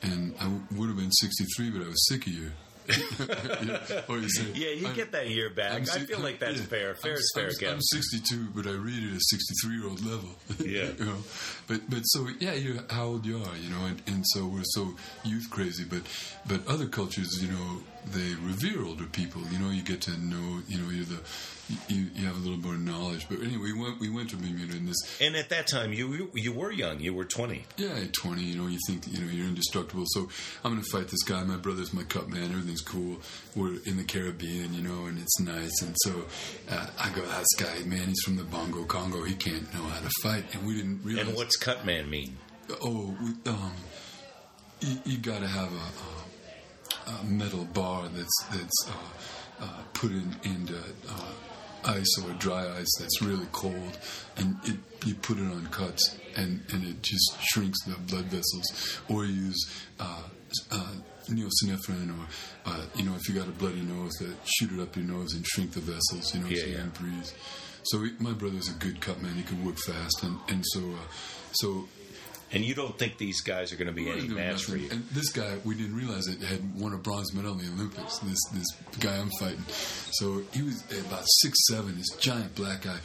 and I w- would have been 63, but I was sick a year. yeah, or you say, Yeah, you get that year back. I'm I feel like that's yeah. fair. Fair I'm, is fair, I'm. I'm 62, but I read it at 63 year old level. Yeah. you know, but but so yeah, you're how old you are, you know, and, and so we're so youth crazy, but but other cultures, you know, they revere older people. You know, you get to know, you know, you're the you, you have a little more knowledge. But anyway, we went we went to Bermuda in this And at that time, you you, you were young. You were twenty. yeah, 20, you know, you think, you know, you're indestructible. So I'm going to fight this guy. My brother's my cut man. Everything's cool. We're in the Caribbean, you know, and it's nice. And so uh, I go, this guy, man, he's from the Bongo Congo. He can't know how to fight. And we didn't realize. And what's cut man mean? Oh, we, um, you, you got to have a, a, a metal bar that's that's uh, uh, put in into uh, ice or dry ice that's really cold, and it, you put it on cuts, and, and it just shrinks the blood vessels. Or you use uh, uh, Neo-Synephrine, or uh, you know, if you got a bloody nose, that shoot it up your nose and shrink the vessels. You know, Yeah, so you yeah. can breathe. So he, my brother's a good cut man. He can work fast, and and so uh, so And you don't think these guys are going to be any match for you? And this guy, we didn't realize it, had won a bronze medal in the Olympics. This this guy I'm fighting. So he was about six seven, this giant black guy,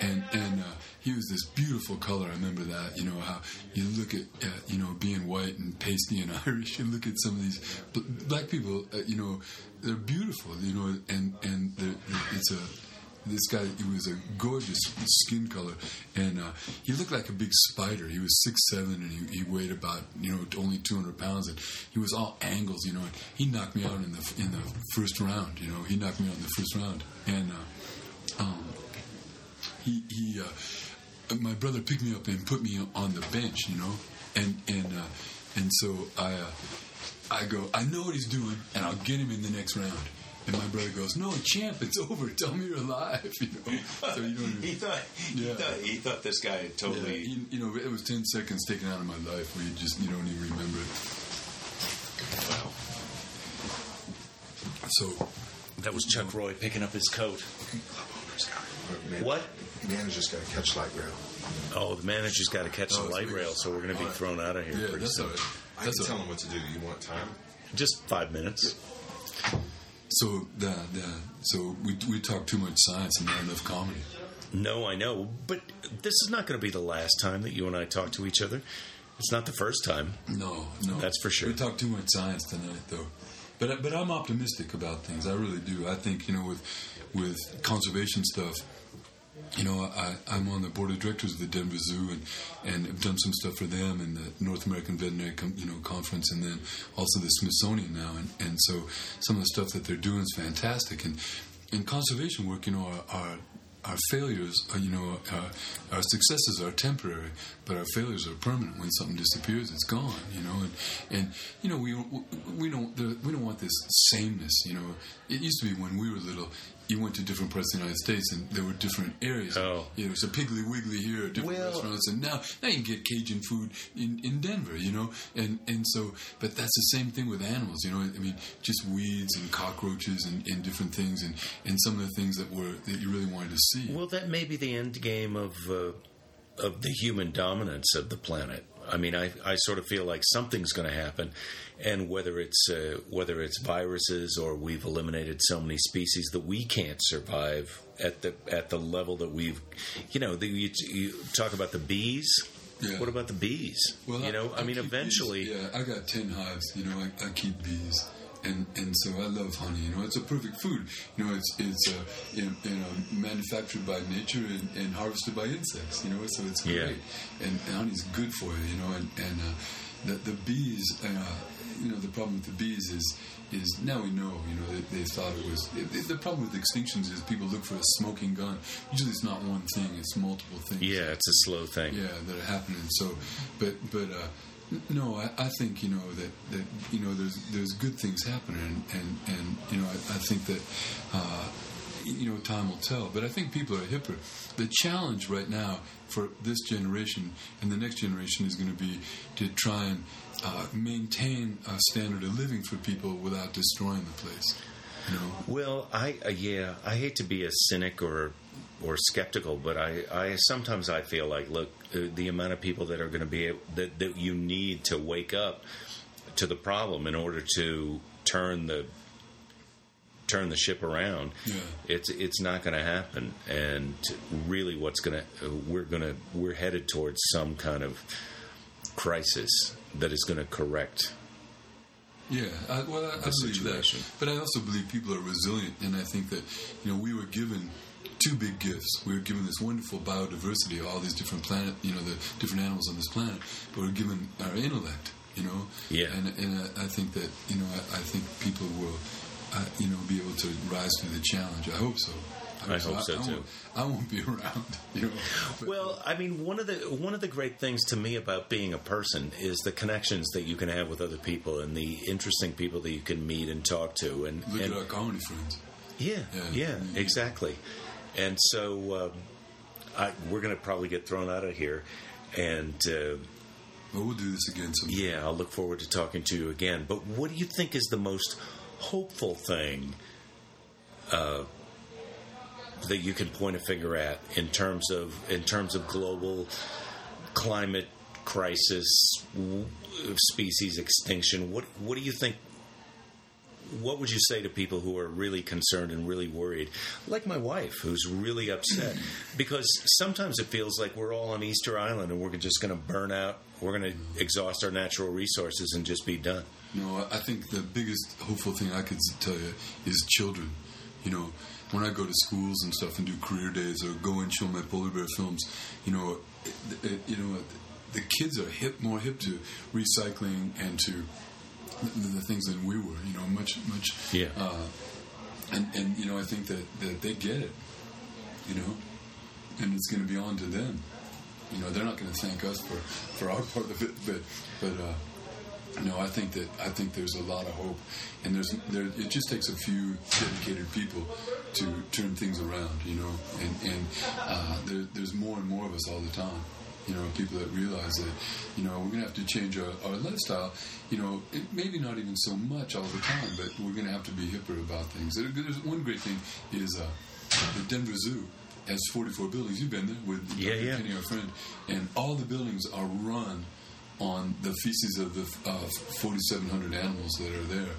and and uh, he was this beautiful color. I remember that. You know how you look at uh, you know being white and pasty and Irish. You look at some of these black people. Uh, you know they're beautiful. You know and and it's a this guy he was a gorgeous skin color and uh, he looked like a big spider. He was six seven and he, he weighed about you know only 200 pounds and he was all angles you know and he knocked me out in the in the first round you know he knocked me out in the first round and uh, um, he he uh, my brother picked me up and put me on the bench you know and and uh, and so I uh, I go I know what he's doing and I'll get him in the next round and my brother goes, "No, champ, it's over. Tell me you're alive." You know, so you don't. He thought, Yeah. he thought this guy had totally. Yeah, you, you know, it was ten seconds taken out of my life where you just you don't even remember it. Wow. So That was Chuck Roy picking up his coat. What? The Manager's got to catch light rail. Oh, the manager's got to catch Oh, the light rail, so we're going to be thrown out of here yeah, pretty that's soon. all right. I That's can all tell right. him what to do. You want time? Just five minutes. So the, the so we we talk too much science and not enough comedy. No, I know, but this is not going to be the last time that you and I talk to each other. It's not the first time. No, no, That's for sure. We talk too much science tonight, though. But but I'm optimistic about things. I really do. I think you know with with conservation stuff. You know, I, I'm on the board of directors of the Denver Zoo, and and have done some stuff for them and the North American Veterinary Com- you know Conference, and then also the Smithsonian now, and and so some of the stuff that they're doing is fantastic. And in conservation work, you know, our, our our failures, are, you know, our, our successes are temporary, but our failures are permanent. When something disappears, it's gone. You know, and and you know we we don't we don't want this sameness. You know, it used to be when we were little. You went to different parts of the United States, and there were different areas. Oh. you know, it's a Piggly Wiggly here, different Well- restaurants, and now now you can get Cajun food in, in Denver. You know, and and so, but that's the same thing with animals. You know, I mean, just weeds and cockroaches and, and different things, and and some of the things that were that you really wanted to see. Well, that may be the end game of uh, of the human dominance of the planet. I mean, I, I sort of feel like something's going to happen, and whether it's uh, whether it's viruses or we've eliminated so many species that we can't survive at the at the level that we've, you know, the, you, you talk about the bees. Yeah. What about the bees? you know, I, mean, eventually, bees. yeah, I got ten hives. You know, I, I keep bees, and so I love honey. You know, it's a perfect food. You know, it's it's uh, you you know manufactured by nature and, and harvested by insects. You know, so it's Yeah. great, and, and honey's good for you. You know, and and uh, the the bees. Uh, you know, the problem with the bees is is now we know. You know, they, they thought it was. It, the problem with extinctions is people look for a smoking gun. Usually, it's not one thing; it's multiple things. Yeah, it's a slow thing. yeah, that are happening. So, but but uh, no, I, I think you know that that you know there's there's good things happening, and and you know I, I think that. Uh, you know, time will tell. But I think people are hipper. The challenge right now for this generation and the next generation is going to be to try and uh, maintain a standard of living for people without destroying the place. You know, Well, I uh, yeah, I hate to be a cynic or or skeptical, but I, I sometimes I feel like look the amount of people that are going to be able, that that you need to wake up to the problem in order to turn the turn the ship around. Yeah. It's it's not going to happen, and really, what's going to we're going to we're headed towards some kind of crisis that is going to correct. Yeah, I, well, I, I believe that. But I also believe people are resilient, and I think that you know we were given two big gifts. We were given this wonderful biodiversity, all these different planet, you know, the different animals on this planet. But we're given our intellect, you know. Yeah. And and I, I think that you know I, I think people will, uh, you know, be able to rise to the challenge. I hope so. I hope so, I, too. Won't, I won't be around, you know. But- Well, I mean, one of the one of the great things to me about being a person is the connections that you can have with other people and the interesting people that you can meet and talk to. And, look and at our comedy friends. yeah, Yeah. yeah, Mhm. exactly. And so um, I, we're going to probably get thrown out of here. And uh, Well, we'll do this again sometime. yeah, I'll look forward to talking to you again. But what do you think is the most hopeful thing uh, that you can point a finger at in terms of in terms of global climate crisis, w- species extinction? What what do you think? What would you say to people who are really concerned and really worried, like my wife, who's really upset? Because sometimes it feels like we're all on Easter Island and we're just going to burn out. We're going to exhaust our natural resources and just be done. No, I think the biggest hopeful thing I could tell you is children. You know, when I go to schools and stuff and do career days or go and show my polar bear films, you know, you know, the kids are hip, more hip to recycling and to the, the things that we were. You know, much, much. Yeah. Uh, and and you know, I think that that they get it. You know, and it's going to be on to them. You know, they're not going to thank us for for our part of it, but but. uh no, I think that I think there's a lot of hope, and there's there. It just takes a few dedicated people to turn things around, you know. And and uh, there, there's more and more of us all the time, you know. People that realize that, you know, we're gonna have to change our, our lifestyle. You know, it, maybe not even so much all the time, but we're gonna have to be hipper about things. There's one great thing is uh, the Denver Zoo has 44 buildings. You've been there with Yeah, Dr. yeah. Kenny, our friend, and all the buildings are run on the feces of the uh, 4,700 animals that are there.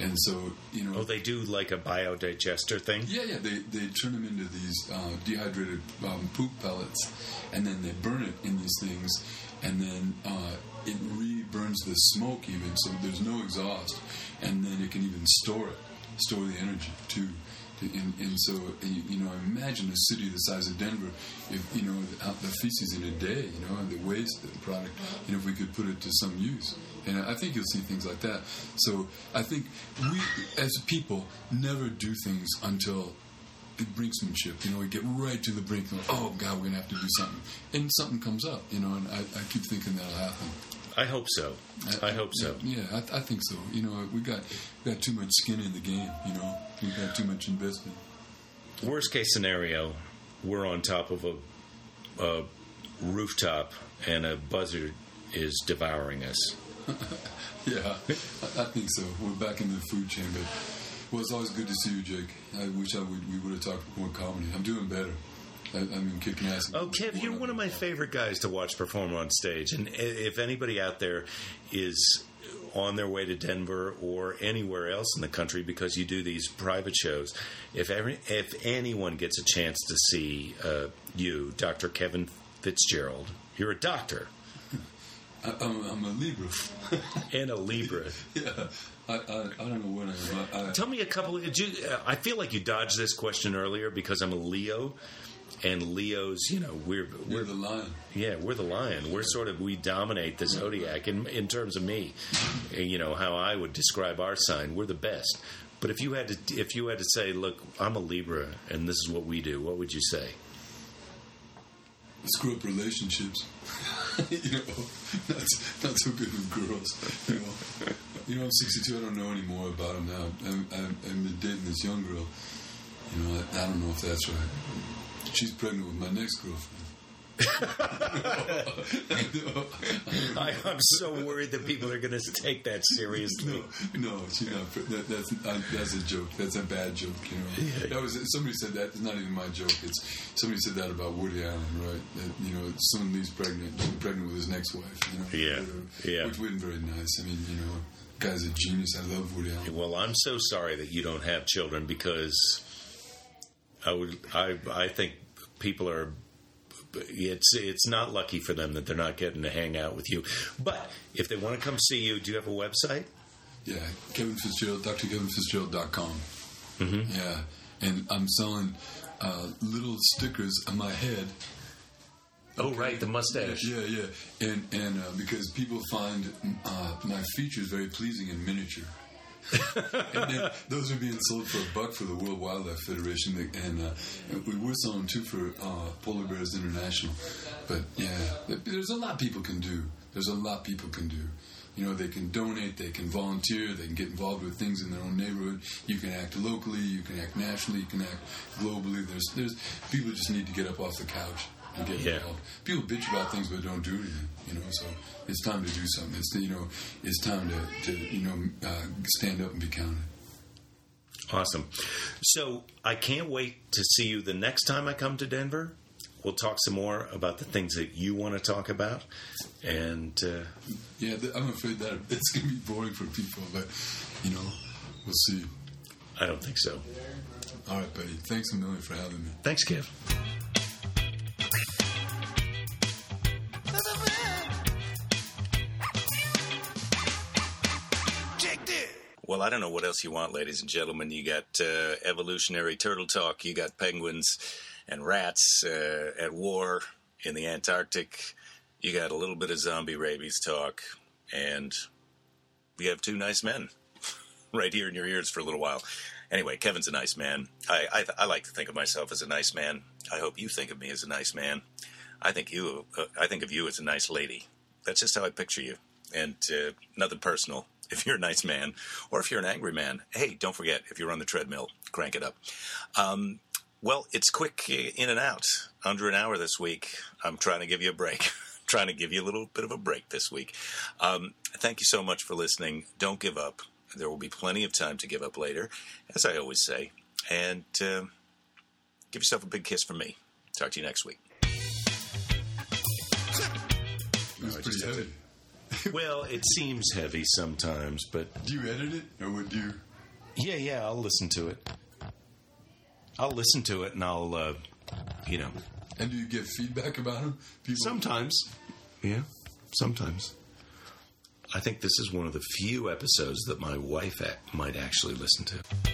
And so, you know, Oh, they do like a biodigester thing? yeah, yeah, they, they turn them into these uh, dehydrated um, poop pellets, and then they burn it in these things, and then uh, it re-burns the smoke even, so there's no exhaust, and then it can even store it, store the energy too. And, and so, you, know, imagine a city the size of Denver, if you know out the uh, feces in a day, you know, and the waste the product, you know, if we could put it to some use. And I think you'll see things like that. So I think we, as people, never do things until it brinksmanship. You know, we get right to the brink. And, oh God, we're gonna have to do something, and something comes up. You know, and I, I keep thinking that'll happen. I hope so. I hope so. Yeah, I, I think so. You know, we got we got too much skin in the game. You know, we got too much investment. Worst case scenario, we're on top of a, a rooftop and a buzzard is devouring us. Yeah, I, I think so. We're back in the food chain, but well, it's always good to see you, Jake. I wish I would we would have talked more comedy. I'm doing better. I, mean, kicking ass. Oh, Kev, you're one of my favorite guys to watch perform on stage. And if anybody out there is on their way to Denver or anywhere else in the country because you do these private shows, if every, if anyone gets a chance to see uh, you, Dr. Kevin Fitzgerald, you're a doctor I, I'm, I'm a Libra. and a Libra. yeah, I, I, I don't know what I am. I, I, Tell me a couple. Did you, uh, I feel like you dodged this question earlier because I'm a Leo, and Leo's, you know, we're We're we're the lion. yeah, we're the lion. We're sort of we dominate the zodiac in in terms of me. You know how I would describe our sign. We're the best. But if you had to if you had to say, look, I'm a Libra, and this is what we do, what would you say? Screw up relationships. you know, not, not so good with girls. You know, you know, I'm 62. I don't know any more about them now. I'm, I'm, I'm dating this young girl. You know, I, I don't know if that's right. She's pregnant with my next girlfriend. I, I'm so worried that people are going to take that seriously. No, no, she's not. That, that's that's a joke. That's a bad joke. You know, that was somebody said that. It's not even my joke. It's somebody said that about Woody Allen, right? That you know, someone leaves pregnant, pregnant with his next wife. You know, Yeah, whatever. yeah. which wasn't very nice. I mean, you know, guy's a genius. I love Woody Allen. Well, I'm so sorry that you don't have children because I would I I think people are it's it's not lucky for them that they're not getting to hang out with you. But if they want to come see you, do you have a website? Yeah, Kevin Fitzgerald, drkevinfitzgerald.com. Mm-hmm. Yeah, and I'm selling uh, little stickers on my head. Oh, right, the mustache. Yeah, yeah, and and uh, because people find uh, my features very pleasing in miniature. and then those are being sold for a buck for the World Wildlife Federation, and, uh, and we were selling too for uh, Polar Bears International. But yeah, there's a lot people can do. There's a lot people can do. You know, they can donate, they can volunteer, they can get involved with things in their own neighborhood. You can act locally, you can act nationally, you can act globally. There's, there's people just need to get up off the couch and get Yeah. involved. People bitch about things but don't do anything. You know, so it's time to do something. It's you know, it's time to, to you know uh, stand up and be counted. Awesome. So I can't wait to see you the next time I come to Denver. We'll talk some more about the things that you want to talk about, and uh, Yeah, I'm afraid that it's gonna be boring for people, but you know, we'll see. I don't think so. All right, buddy. Thanks a million for having me. Thanks, Kev. I don't know what else you want, ladies and gentlemen. You got uh, evolutionary turtle talk. You got penguins and rats uh, at war in the Antarctic. You got a little bit of zombie rabies talk, and you have two nice men right here in your ears for a little while. Anyway, Kevin's a nice man. I, I I like to think of myself as a nice man. I hope you think of me as a nice man. I think you uh, I think of you as a nice lady. That's just how I picture you, and uh, nothing personal. If you're a nice man, or if you're an angry man, hey, don't forget if you're on the treadmill, crank it up. Um, well, it's quick in and out, under an hour this week. I'm trying to give you a break. trying to give you a little bit of a break this week. Um, thank you so much for listening. Don't give up. There will be plenty of time to give up later, as I always say. And uh, give yourself a big kiss from me. Talk to you next week. It was pretty heavy. Well, it seems heavy sometimes, but Do you edit it, or would you? yeah, yeah, I'll listen to it. I'll listen to it, and I'll, uh, you know, And do you get feedback about them? People. sometimes, yeah, sometimes. I think this is one of the few episodes that my wife ac- might actually listen to.